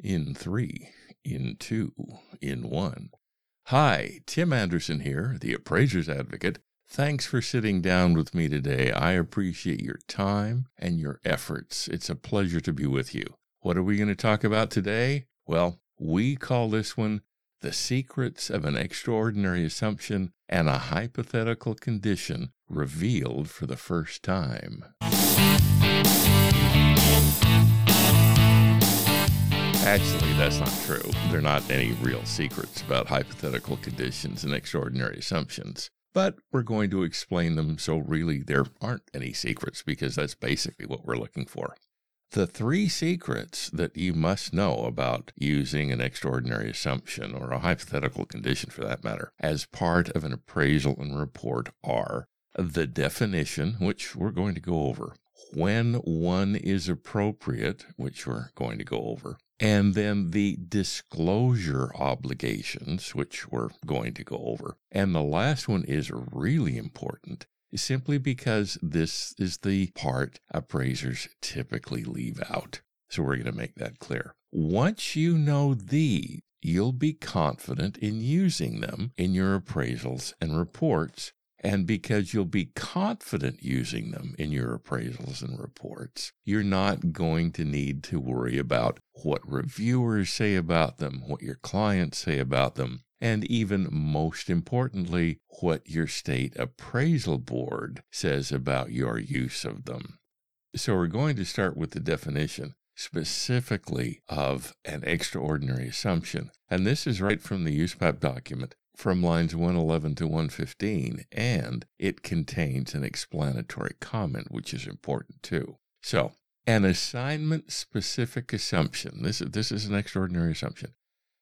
in three, in two, in one. Hi, Tim Anderson here, the appraiser's advocate. Thanks for sitting down with me today. I appreciate your time and your efforts. It's a pleasure to be with you. What are we going to talk about today? Well, we call this one The Secrets of an Extraordinary Assumption and a Hypothetical Condition Revealed for the First Time. Actually, that's not true. There are not any real secrets about hypothetical conditions and extraordinary assumptions. But we're going to explain them so really there aren't any secrets because that's basically what we're looking for. The three secrets that you must know about using an extraordinary assumption or a hypothetical condition for that matter as part of an appraisal and report are the definition, which we're going to go over, when one is appropriate, which we're going to go over, and then the disclosure obligations, which we're going to go over. And the last one is really important simply because this is the part appraisers typically leave out. So we're going to make that clear. Once you know these, you'll be confident in using them in your appraisals and reports and because you'll be confident using them in your appraisals and reports, you're not going to need to worry about what reviewers say about them, what your clients say about them, and even most importantly, what your state appraisal board says about your use of them. So we're going to start with the definition specifically of an extraordinary assumption. And this is right from the USPAP document from lines 111 to 115, and it contains an explanatory comment, which is important too. So, an assignment specific assumption, this, this is an extraordinary assumption,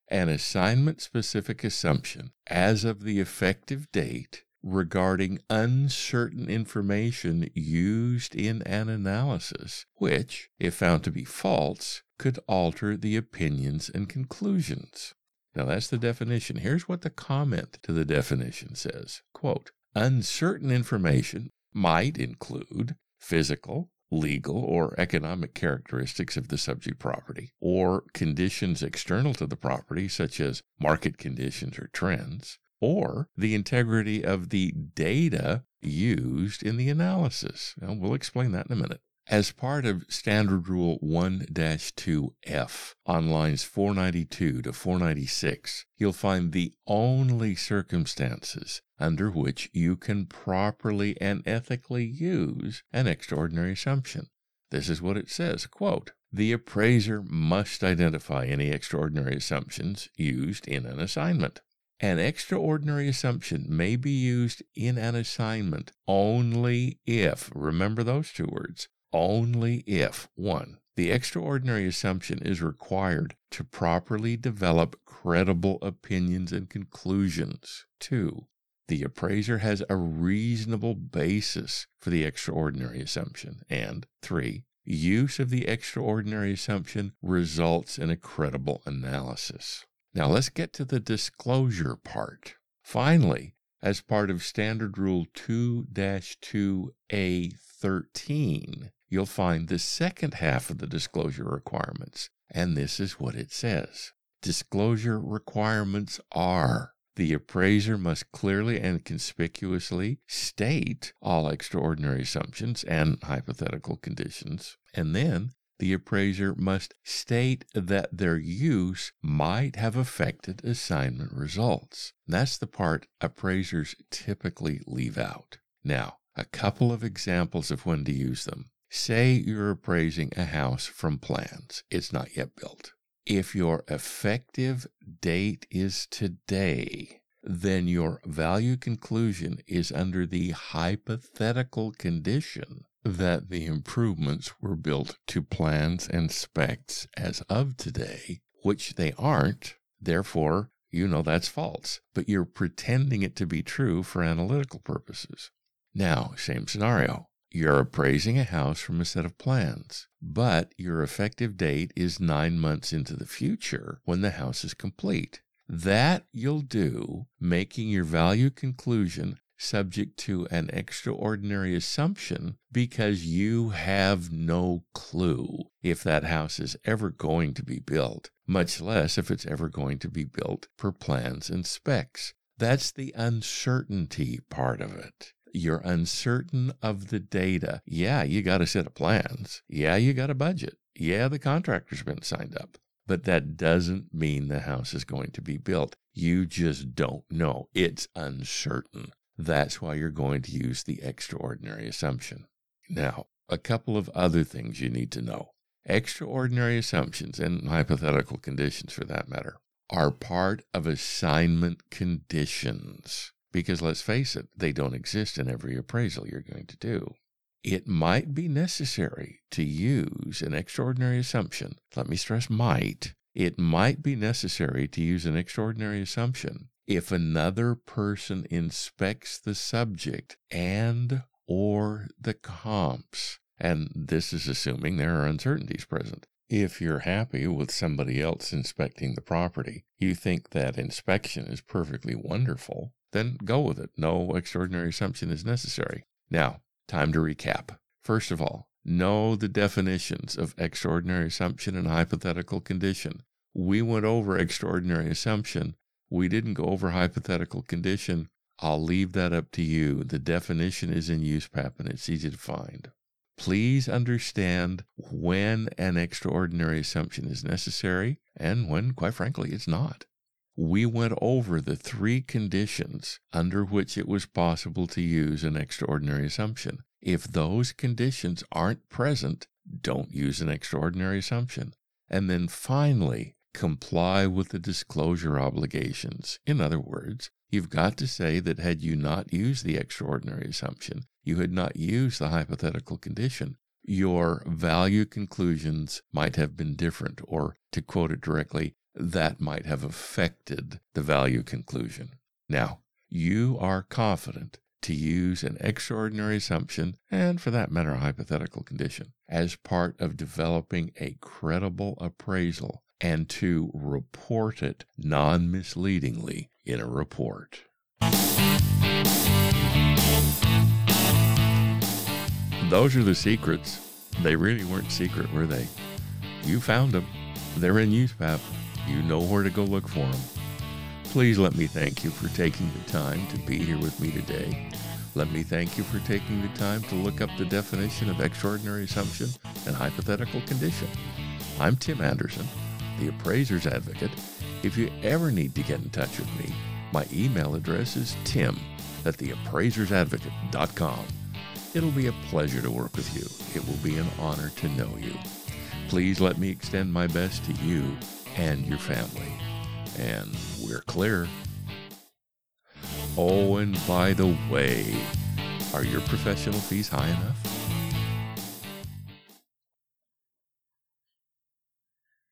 an assignment specific assumption as of the effective date regarding uncertain information used in an analysis, which, if found to be false, could alter the opinions and conclusions. Now that's the definition. Here's what the comment to the definition says. Quote, uncertain information might include physical, legal, or economic characteristics of the subject property, or conditions external to the property, such as market conditions or trends, or the integrity of the data used in the analysis. And we'll explain that in a minute. As part of Standard Rule 1 2F on lines 492 to 496, you'll find the only circumstances under which you can properly and ethically use an extraordinary assumption. This is what it says quote, The appraiser must identify any extraordinary assumptions used in an assignment. An extraordinary assumption may be used in an assignment only if, remember those two words, only if 1. The extraordinary assumption is required to properly develop credible opinions and conclusions. 2. The appraiser has a reasonable basis for the extraordinary assumption. And 3. Use of the extraordinary assumption results in a credible analysis. Now let's get to the disclosure part. Finally, as part of Standard Rule 2 2A13, you'll find the second half of the disclosure requirements. And this is what it says Disclosure requirements are the appraiser must clearly and conspicuously state all extraordinary assumptions and hypothetical conditions. And then the appraiser must state that their use might have affected assignment results. That's the part appraisers typically leave out. Now, a couple of examples of when to use them. Say you're appraising a house from plans, it's not yet built. If your effective date is today, then your value conclusion is under the hypothetical condition that the improvements were built to plans and specs as of today, which they aren't. Therefore, you know that's false, but you're pretending it to be true for analytical purposes. Now, same scenario. You're appraising a house from a set of plans, but your effective date is nine months into the future when the house is complete. That you'll do, making your value conclusion subject to an extraordinary assumption because you have no clue if that house is ever going to be built, much less if it's ever going to be built per plans and specs. That's the uncertainty part of it. You're uncertain of the data. Yeah, you got a set of plans. Yeah, you got a budget. Yeah, the contractor's been signed up. But that doesn't mean the house is going to be built. You just don't know. It's uncertain. That's why you're going to use the extraordinary assumption. Now, a couple of other things you need to know. Extraordinary assumptions, and hypothetical conditions for that matter, are part of assignment conditions. Because let's face it, they don't exist in every appraisal you're going to do. It might be necessary to use an extraordinary assumption. Let me stress might. It might be necessary to use an extraordinary assumption if another person inspects the subject and or the comps. And this is assuming there are uncertainties present. If you're happy with somebody else inspecting the property, you think that inspection is perfectly wonderful, then go with it. No extraordinary assumption is necessary. Now, time to recap. First of all, know the definitions of extraordinary assumption and hypothetical condition. We went over extraordinary assumption we didn't go over hypothetical condition. I'll leave that up to you. The definition is in USPAP and it's easy to find. Please understand when an extraordinary assumption is necessary and when, quite frankly, it's not. We went over the three conditions under which it was possible to use an extraordinary assumption. If those conditions aren't present, don't use an extraordinary assumption. And then finally, comply with the disclosure obligations. In other words, you've got to say that had you not used the extraordinary assumption, you had not used the hypothetical condition, your value conclusions might have been different, or to quote it directly, that might have affected the value conclusion. Now, you are confident to use an extraordinary assumption, and for that matter, a hypothetical condition, as part of developing a credible appraisal and to report it non misleadingly in a report. Those are the secrets. They really weren't secret, were they? You found them. They're in USPAP. You know where to go look for them. Please let me thank you for taking the time to be here with me today. Let me thank you for taking the time to look up the definition of extraordinary assumption and hypothetical condition. I'm Tim Anderson the Appraiser's Advocate. If you ever need to get in touch with me, my email address is tim at theappraisersadvocate.com. It'll be a pleasure to work with you. It will be an honor to know you. Please let me extend my best to you and your family. And we're clear. Oh, and by the way, are your professional fees high enough?